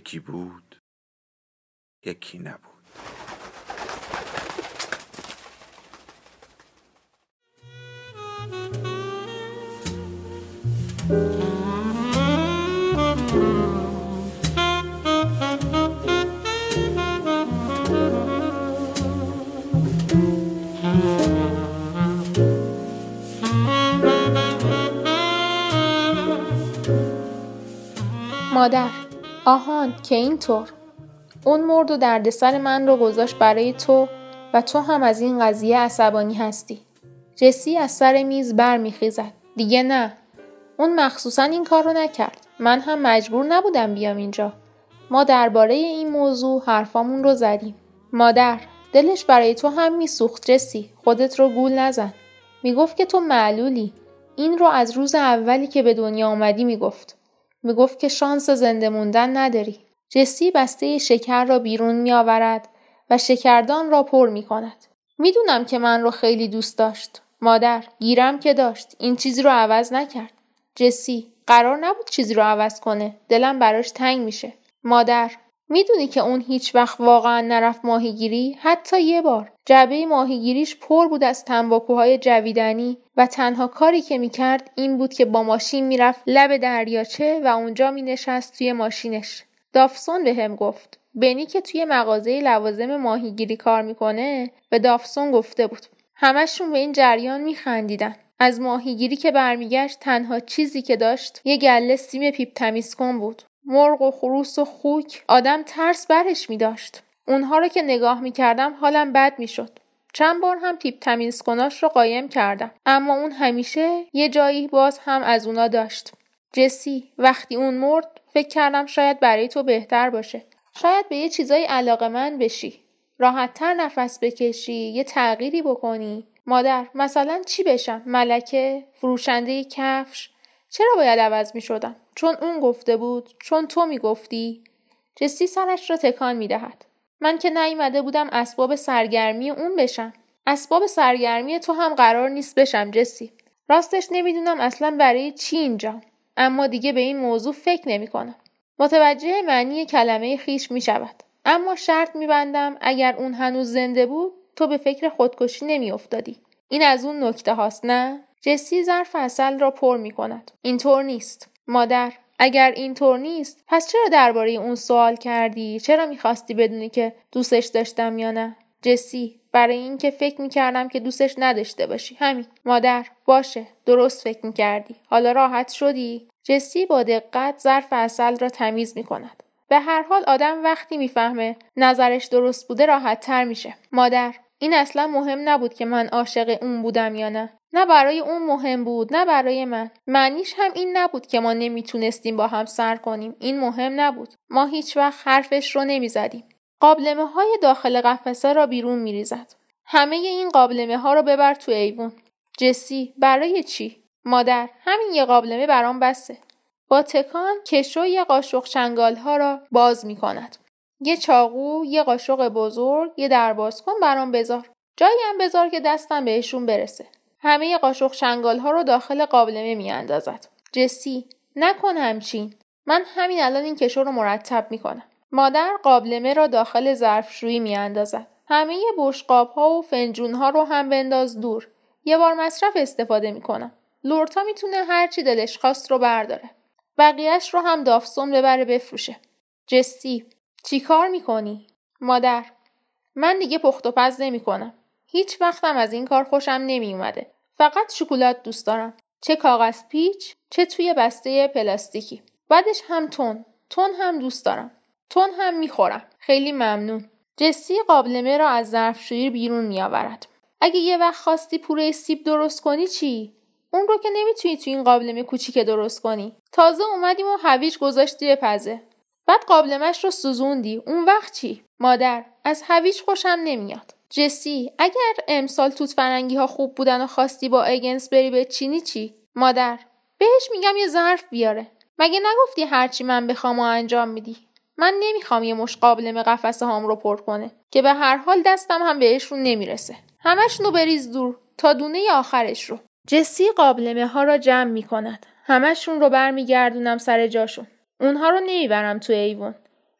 یکی بود یکی نبود. مادر. آهان که اینطور. اون مرد و دردسر من رو گذاشت برای تو و تو هم از این قضیه عصبانی هستی. جسی از سر میز بر میخیزد دیگه نه. اون مخصوصا این کار رو نکرد. من هم مجبور نبودم بیام اینجا. ما درباره این موضوع حرفامون رو زدیم. مادر دلش برای تو هم میسوخت جسی. خودت رو گول نزن. می‌گفت که تو معلولی. این رو از روز اولی که به دنیا آمدی می‌گفت. می‌گفت که شانس زنده موندن نداری. جسی بسته شکر را بیرون می آورد و شکردان را پر می کند. می‌دونم که من رو خیلی دوست داشت. مادر گیرم که داشت این چیزی رو عوض نکرد. جسی قرار نبود چیزی رو عوض کنه. دلم براش تنگ میشه. مادر می‌دونی که اون هیچ وقت واقعا نرفت ماهیگیری؟ حتی یه بار. جعبه ماهیگیریش پر بود از تنباکوهای جویدنی و تنها کاری که می‌کرد این بود که با ماشین می‌رفت لب دریاچه و اونجا مینشست توی ماشینش. داوسون بهم گفت. بنی که توی مغازه لوازم ماهیگیری کار می‌کنه به داوسون گفته بود. همشون به این جریان میخندیدن. از ماهیگیری که برمیگشت تنها چیزی که داشت یه گله سیم پیپ تمیز کن بود. مرغ و خروس و خوک آدم ترس برش می داشت. اونها رو که نگاه می کردم حالم بد می شد. چند بار هم پیپ تمیز کناش رو قایم کردم اما اون همیشه یه جایی باز هم از اونا داشت. جسی وقتی اون مرد فکر کردم شاید برای تو بهتر باشه. شاید به یه چیزای علاقه من بشی. راحتتر نفس بکشی، یه تغییری بکنی. مادر مثلا چی بشم؟ ملکه؟ فروشنده کفش؟ چرا باید عوض می شدم؟ چون اون گفته بود چون تو می‌گفتی جسی سرش را تکان می‌دهد من که نیومده بودم اسباب سرگرمی اون بشم اسباب سرگرمی تو هم قرار نیست بشم جسی راستش نمی‌دونم اصلا برای چی اینجا اما دیگه به این موضوع فکر نمی کنم. متوجه معنی کلمه خیش می شود. اما شرط می بندم اگر اون هنوز زنده بود تو به فکر خودکشی نمی افتادی. این از اون نکته هاست نه؟ جسی ظرف اصل را پر می کند. اینطور نیست. مادر اگر اینطور نیست پس چرا درباره اون سوال کردی؟ چرا می‌خواستی بدونی که دوستش داشتم یا نه؟ جسی برای اینکه فکر می‌کردم که دوستش نداشته باشی. همین. مادر باشه. درست فکر می‌کردی. حالا راحت شدی؟ جسی با دقت ظرف اصل را تمیز می‌کند. به هر حال آدم وقتی می‌فهمه نظرش درست بوده راحت تر میشه. مادر این اصلا مهم نبود که من عاشق اون بودم یا نه. نه برای اون مهم بود نه برای من. معنیش هم این نبود که ما نمی‌تونستیم با هم سر کنیم. این مهم نبود. ما هیچ وقت حرفش رو نمی‌زدیم. قابلمه های داخل قفسه را بیرون میریزد. همه این قابلمه ها رو ببر تو ایوون. جسی برای چی؟ مادر همین یه قابلمه برام بسه. با تکان کشو یه قاشق چنگال ها را باز می کند. یه چاقو، یه قاشق بزرگ، یه درباز کن برام بذار. جایی هم بذار که دستم بهشون برسه. همه قاشق چنگال ها رو داخل قابلمه می اندازد. جسی نکن همچین. من همین الان این کشو رو مرتب می کنم. مادر قابلمه را داخل ظرفشویی می اندازد. همه بشقاب ها و فنجون ها رو هم بنداز دور. یه بار مصرف استفاده می کنم. لورتا می‌تونه هرچی دلش خواست رو برداره. بقیهش رو هم دافسون ببره بفروشه. جستی چی کار می‌کنی؟ مادر من دیگه پخت و پز نمی کنم. هیچ وقتم از این کار خوشم نمی اومده. فقط شکلات دوست دارم. چه کاغذ پیچ چه توی بسته پلاستیکی. بعدش هم تون. تون هم دوست دارم. تون هم می‌خورم. خیلی ممنون. جسی قابلمه را از ظرفشویی بیرون میآورد. اگه یه وقت خواستی پوره سیب درست کنی چی؟ اون رو که نمی‌تونی تو این قابلمه کوچیک درست کنی. تازه اومدیم و هویج گذاشتی به پزه. بعد قابلمش رو سوزوندی. اون وقت چی؟ مادر از هویج خوشم نمیاد. جسی اگر امسال توت فرنگی ها خوب بودن و خواستی با اگنس بری به چینی چی؟ مادر بهش میگم یه ظرف بیاره. مگه نگفتی هرچی من بخوام و انجام میدی؟ من نمی‌خوام یه مش قابلمه قفسه هام رو پر کنه که به هر حال دستم هم بهشون نمی‌رسه. همشونو بریز دور تا دونه آخرش رو. جسی قابلمه ها را جمع می کند. همشون رو برمیگردونم سر جاشون. اونها رو نمی‌برم تو ایوون.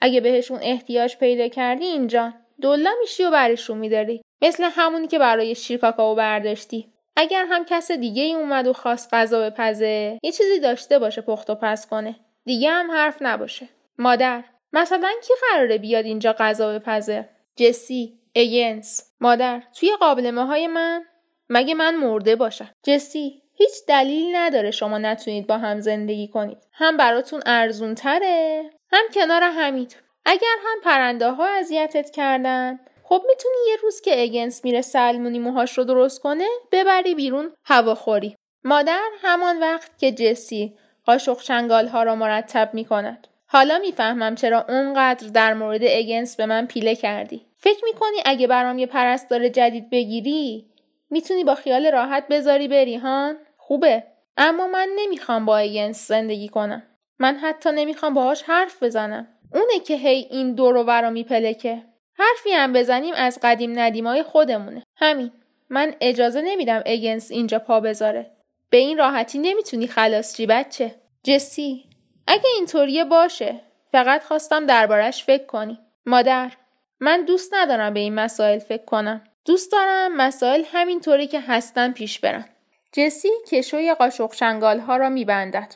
اگه بهشون احتیاج پیدا کردی اینجا دلا میشی و برشون میداری. مثل همونی که برای شیر کاکائو برداشتی. اگر هم کس دیگه ای اومد و خواست غذا بپزه یه چیزی داشته باشه پخت و پس کنه. دیگه هم حرف نباشه. مادر مثلا کی قراره بیاد اینجا غذا بپزه؟ جسی ایینس مادر توی قابلمه های من مگه من مرده باشم جسی هیچ دلیل نداره شما نتونید با هم زندگی کنید هم براتون ارزون تره هم کنار همید اگر هم پرنده ها اذیتت کردن خب می‌تونی یه روز که اگنس میره سلمونی موهاش رو درست کنه ببری بیرون هواخوری مادر همان وقت که جسی قاشق چنگال ها را مرتب می کند. حالا می‌فهمم چرا اونقدر در مورد اگنس به من پیله کردی. فکر می‌کنی اگه برام یه پرستار جدید بگیری می‌تونی با خیال راحت بذاری بری هان؟ خوبه. اما من نمی‌خوام با اگنس زندگی کنم. من حتی نمی‌خوام باهاش حرف بزنم. اونه که هی این دور و میپلکه. حرفی هم بزنیم از قدیم ندیمای خودمونه. همین. من اجازه نمیدم اگنس اینجا پا بذاره. به این راحتی نمی‌تونی خلاص چی بچه. جسی اگه اینطوریه باشه. فقط خواستم دربارش فکر کنی. مادر من دوست ندارم به این مسائل فکر کنم. دوست دارم مسائل همینطوری که هستن پیش برن. جسی کشوی قاشق شنگال ها را میبندد.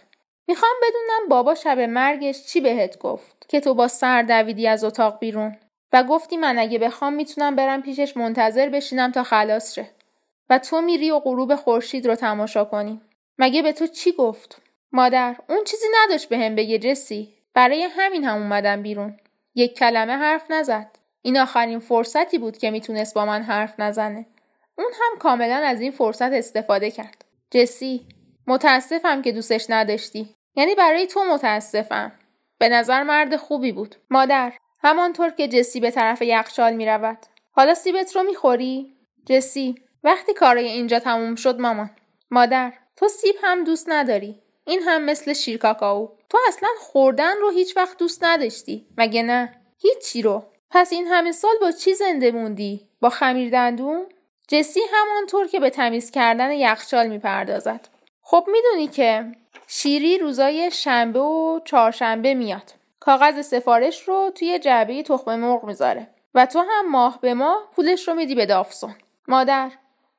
می‌خوام بدونم بابا شب مرگش چی بهت گفت که تو با سر دویدی از اتاق بیرون و گفتی من اگه بخوام می‌تونم برم پیشش منتظر بشینم تا خلاص شه و تو میری و غروب خورشید رو تماشا کنی. مگه به تو چی گفت؟ مادر اون چیزی نداشت به هم بگه جسی برای همین هم اومدم بیرون. یک کلمه حرف نزد. این آخرین فرصتی بود که می‌تونست با من حرف نزنه. اون هم کاملا از این فرصت استفاده کرد. جسی متاسفم که دوستش نداشتی. یعنی برای تو متاسفم. به نظر مرد خوبی بود. مادر همانطور که جسی به طرف یخچال می رود. حالا سیبت رو می‌خوری؟ جسی وقتی کارای اینجا تموم شد مامان. مادر تو سیب هم دوست نداری. این هم مثل شیر کاکائو. تو اصلا خوردن رو هیچ وقت دوست نداشتی. مگه نه؟ هیچی رو. پس این همه سال با چی زنده موندی؟ با خمیر دندون؟ جسی همانطور که به تمیز کردن یخچال می‌پردازد. خب می‌دونی که شیری روزای شنبه و چهارشنبه میاد. کاغذ سفارش رو توی جعبه تخم مرغ می‌ذاره و تو هم ماه به ماه پولش رو میدی به دافسون. مادر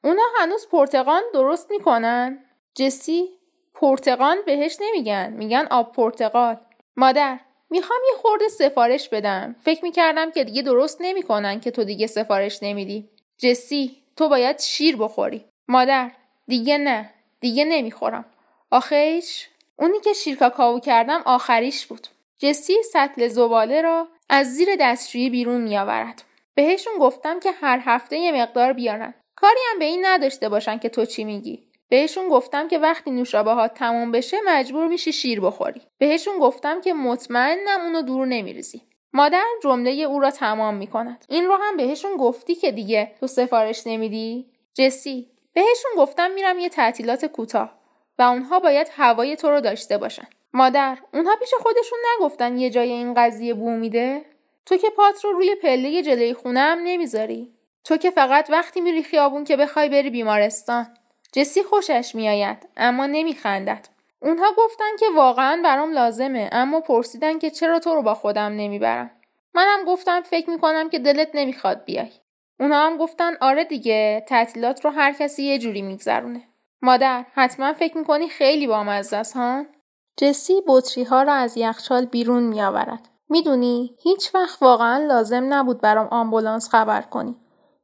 اونا هنوز پرتقان درست می‌کنن؟ جسی پرتقان بهش نمیگن میگن آب پرتقال. مادر می‌خوام یه خورده سفارش بدم. فکر می‌کردم که دیگه درست نمی‌کنن که تو دیگه سفارش نمیدی. جسی تو باید شیر بخوری. مادر دیگه نه. دیگه نمی‌خورم. آخیش اونی که شیر کاکائو کردم آخریش بود. جسی سطل زباله را از زیر دستشویی بیرون میآورد. بهشون گفتم که هر هفته یه مقدار بیارن. کاری هم به این نداشته باشن که تو چی میگی. بهشون گفتم که وقتی نوشابهات تموم بشه مجبور میشی شیر بخوری. بهشون گفتم که مطمئنم اونو دور نمیریزی. مادر جمله او را تمام می‌کند. این رو هم بهشون گفتی که دیگه تو سفارش نمیدی؟ جسی بهشون گفتم میرم یه تعطیلات کوتاه. و اونها باید هوای تو رو داشته باشن. مادر اونها پیش خودشون نگفتن یه جای این قضیه بو میده؟ تو که پات رو روی پله جلوی خونه هم نمی‌ذاری. تو که فقط وقتی میری خیابون که بخوای بری بیمارستان. جسی خوشش میآید اما نمیخندد. اونها گفتن که واقعا برام لازمه اما پرسیدن که چرا تو رو با خودم نمی‌برم. منم گفتم فکر می‌کنم که دلت نمی‌خواد بیای. اونها هم گفتن آره دیگه تعطیلات رو هر کسی یه جوری میگذرونه. مادر حتما فکر می‌کنی خیلی بامزه است ها؟ جسی بطری ها را از یخچال بیرون میآورد. می‌دونی هیچ وقت واقعا لازم نبود برام آمبولانس خبر کنی.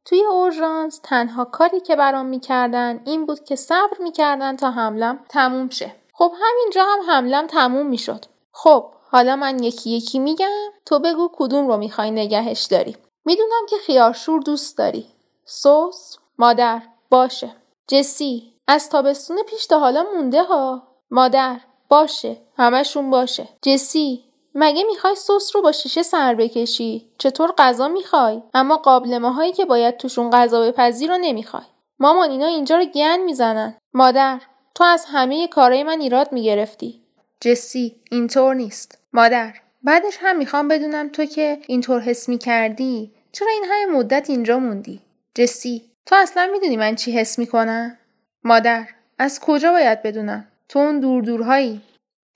توی اورژانس تنها کاری که برام می‌کردن این بود که صبر می‌کردن تا حملم تموم شه. خب همینجا هم حملم تموم می‌شد. خب حالا من یکی یکی میگم تو بگو کدوم رو می‌خوای نگهش داری. می‌دونم که خیارشور دوست داری. سوس مادر باشه. جسی از تابستون پیش تا حالا مونده ها. مادر باشه همشون باشه. جسی مگه می‌خوای سس رو با شیشه سر بکشی؟ چطور غذا می‌خوای؟ اما قابلمه هایی که باید توشون غذا بپزی رو نمی‌خوای. مامان اینا اینجا رو گن می‌زنن. مادر تو از همه کارهای من ایراد می‌گرفتی. جسی اینطور نیست. مادر بعدش هم می‌خوام بدونم تو که اینطور حس می‌کردی. چرا این همه مدت اینجا موندی؟ جسی تو اصلا می‌دونی من چی حس می‌کنم؟ مادر از کجا باید بدونم؟ تو اون دور دورهایی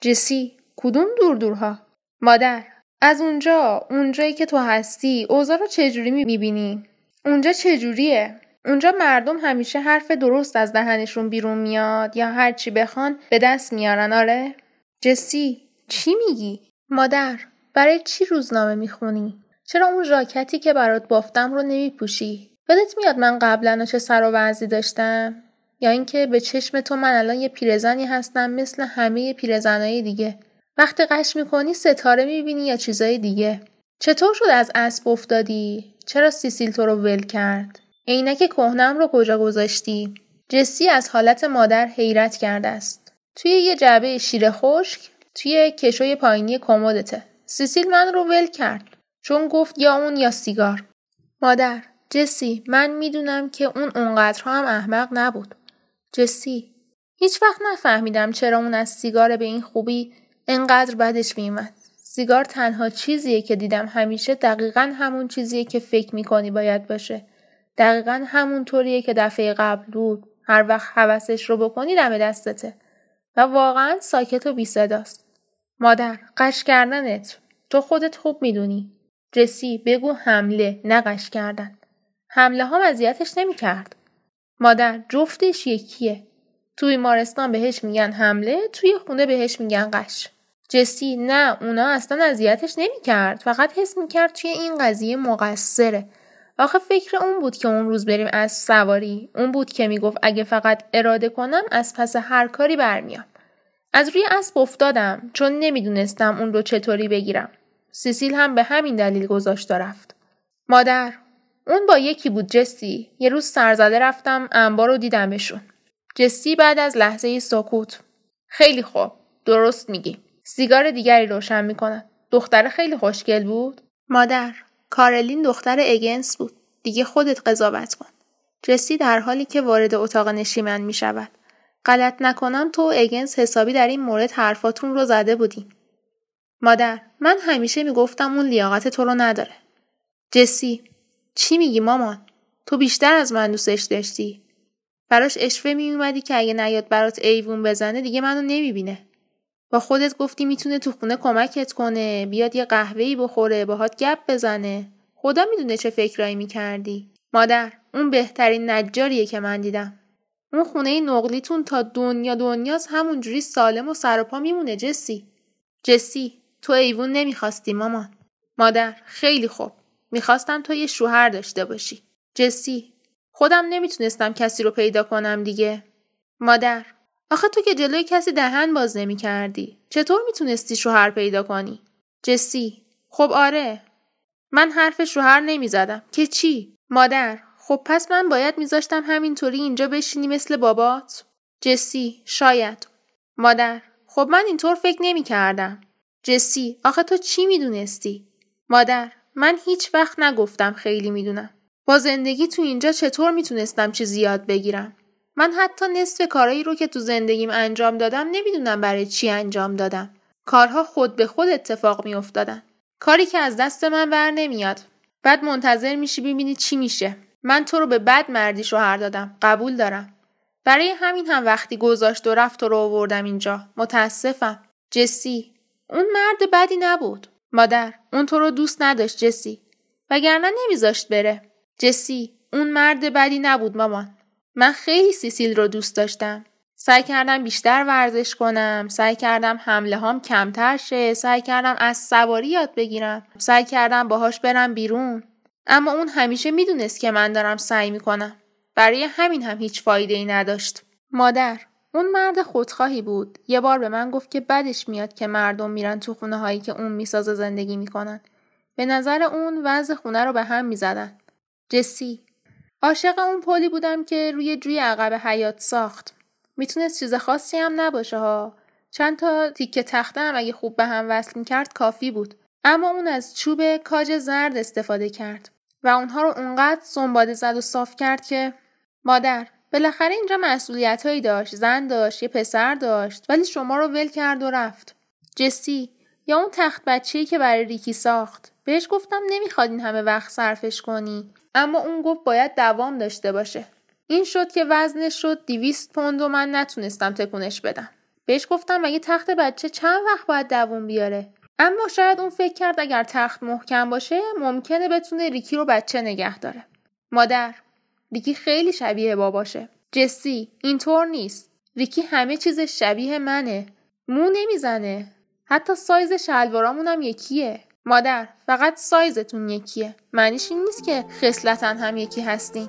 جسی کدوم دور دورها مادر از اونجا اونجایی که تو هستی اوضاع رو چجوری می‌بینی؟ اونجا چجوریه؟ اونجا مردم همیشه حرف درست از دهنشون بیرون میاد یا هر چی بخوان به دست میارن آره؟ جسی چی میگی؟ مادر برای چی روزنامه می‌خونی؟ چرا اون ژاکتی که برات بافتم رو نمیپوشی؟ یادت میاد من قبلا چه سر و داشتم؟ یا اینکه به چشم تو من الان یه پیرزنی هستم مثل همه پیرزنای دیگه. وقتی قش می‌کنی ستاره می‌بینی یا چیزای دیگه. چطور شد از اسب افتادی؟ چرا سیسیل تو رو ول کرد؟ عینک کهنم رو کجا گذاشتی؟ جسی از حالت مادر حیرت کرده است. توی یه جعبه شیر خشک توی کشوی پایینی کمدته. سیسیل من رو ول کرد. چون گفت یا اون یا سیگار. مادر جسی من می‌دونم که اون اونقدرها هم احمق نبود. جسی. هیچ وقت نفهمیدم چرا اون از سیگار به این خوبی انقدر بدش میومد سیگار تنها چیزیه که دیدم همیشه دقیقا همون چیزیه که فکر می‌کنی باید باشه. دقیقا همون طوریه که دفعه قبل بود. هر وقت حوسش رو بکنی دم دستته. و واقعا ساکت و بی صداست. مادر قش کردنت. تو خودت خوب می‌دونی. جسی بگو حمله نه قش کردن. حمله ها مزیتش نمی‌کرد. مادر جفتش یکیه. توی مارستان بهش میگن حمله توی خونه بهش میگن قش. جسی نه اونا اصلا اذیتش نمی‌کرد فقط حس می‌کرد توی این قضیه مقصره. آخه فکر اون بود که اون روز بریم از سواری. اون بود که می‌گفت اگه فقط اراده کنم از پس هر کاری برمیام. از روی اسب افتادم چون نمی‌دونستم اون رو چطوری بگیرم. سیسیل هم به همین دلیل گذاشت رفت. مادر اون با یکی بود جسی. یه روز سرزده رفتم انبار رو دیدمشون جسی بعد از لحظه سکوت. خیلی خوب. درست میگی. سیگار دیگری روشن می‌کنه. دختر خیلی خوشگل بود؟ مادر کارلین دختر اگنس بود. دیگه خودت قضاوت کن. جسی در حالی که وارد اتاق نشیمن می شود. غلط نکنم تو اگنس حسابی در این مورد حرفاتون رو زده بودیم. مادر من همیشه می‌گفتم اون لیاقت تو رو نداره. جسی چی میگی مامان؟ تو بیشتر از من دوستش داشتی. براش اشوه می اومدی که اگه نیاد برات ایوون بزنه دیگه منو نمی‌بینه. با خودت گفتی می‌تونه تو خونه کمکت کنه بیاد یه قهوه‌ای بخوره باهات گپ بزنه خدا می‌دونه چه فکرایی می‌کردی مادر اون بهترین نجاریه که من دیدم اون خونه نقلیتون تا دنیا دنیاست همونجوری سالم و سرپا میمونه جسی جسی تو ایوون نمی‌خواستی مامان مادر خیلی خوب می‌خواستم تو یه شوهر داشته باشی. جسی. خودم نمی‌تونستم کسی رو پیدا کنم دیگه. مادر. آخه تو که جلوی کسی دهن باز نمی کردی. چطور می‌تونستی شوهر پیدا کنی؟ جسی. خب آره. من حرف شوهر نمی زدم که چی؟ مادر. خب پس من باید میذاشتم همینطوری اینجا بشینی مثل بابات؟ جسی. شاید. مادر. خب من اینطور فکر نمی کردم. جسی. آخه تو چی می‌دونستی؟ مادر. من هیچ وقت نگفتم خیلی می‌دونم. با زندگی تو اینجا چطور می‌تونستم چیزی یاد بگیرم؟ من حتی نصف کارایی رو که تو زندگیم انجام دادم نمی‌دونم برای چی انجام دادم. کارها خود به خود اتفاق میافتادن. کاری که از دست من بر نمیاد. بعد منتظر میشی ببینی چی میشه. من تو رو به بد مردی شوهر دادم. قبول دارم. برای همین هم وقتی گذاشت و رفت تو رو آوردم اینجا. متاسفم. جسی اون مرد بدی نبود. مادر اون تو رو دوست نداشت جسی. وگرنه نمیذاشت بره. جسی اون مرد بدی نبود مامان. من خیلی سیسیل رو دوست داشتم. سعی کردم بیشتر ورزش کنم، سعی کردم حمله هام کمتر شه، سعی کردم از سواری یاد بگیرم، سعی کردم باهاش برم بیرون. اما اون همیشه می‌دونست که من دارم سعی می‌کنم. برای همین هم هیچ فایده ای نداشت. مادر اون مرد خودخواهی بود. یه بار به من گفت که بدش میاد که مردم میرن تو خونه هایی که اون می‌سازه زندگی می‌کنن. به نظر اون وضع خونه رو به هم می‌زدن. جسی عاشق اون پلی بودم که روی جوی عقب حیات ساخت. می‌تونست چیز خاصی هم نباشه ها. چند تا تیکه تخته هم اگه خوب به هم وصل کرد کافی بود. اما اون از چوب کاج زرد استفاده کرد و اونها رو اونقدر سنباده زد و صاف کرد که مادر بالاخره اینجا مسئولیت هایی داشت زن داشت یه پسر داشت ولی شما رو ول کرد و رفت. جسی یا اون تخت بچه‌ای که برای ریکی ساخت؟ بهش گفتم نمی‌خواد این همه وقت صرفش کنی. اما اون گفت باید دوام داشته باشه. این شد که وزنش شد دیویست پوند و من نتونستم تکونش بدم. بهش گفتم مگه تخت بچه چند وقت باید دوام بیاره؟ اما شاید اون فکر کرد اگر تخت محکم باشه ممکنه بتونه ریکی رو بچه نگه داره. مادر ریکی خیلی شبیه باباشه جسی اینطور نیست. ریکی همه چیز شبیه منه. مو نمی‌زنه. حتی سایز شلوارامون هم یکیه. مادر فقط سایزتون یکیه. معنیش این نیست که خصلتا هم یکی هستین.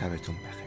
شبتون بخیر.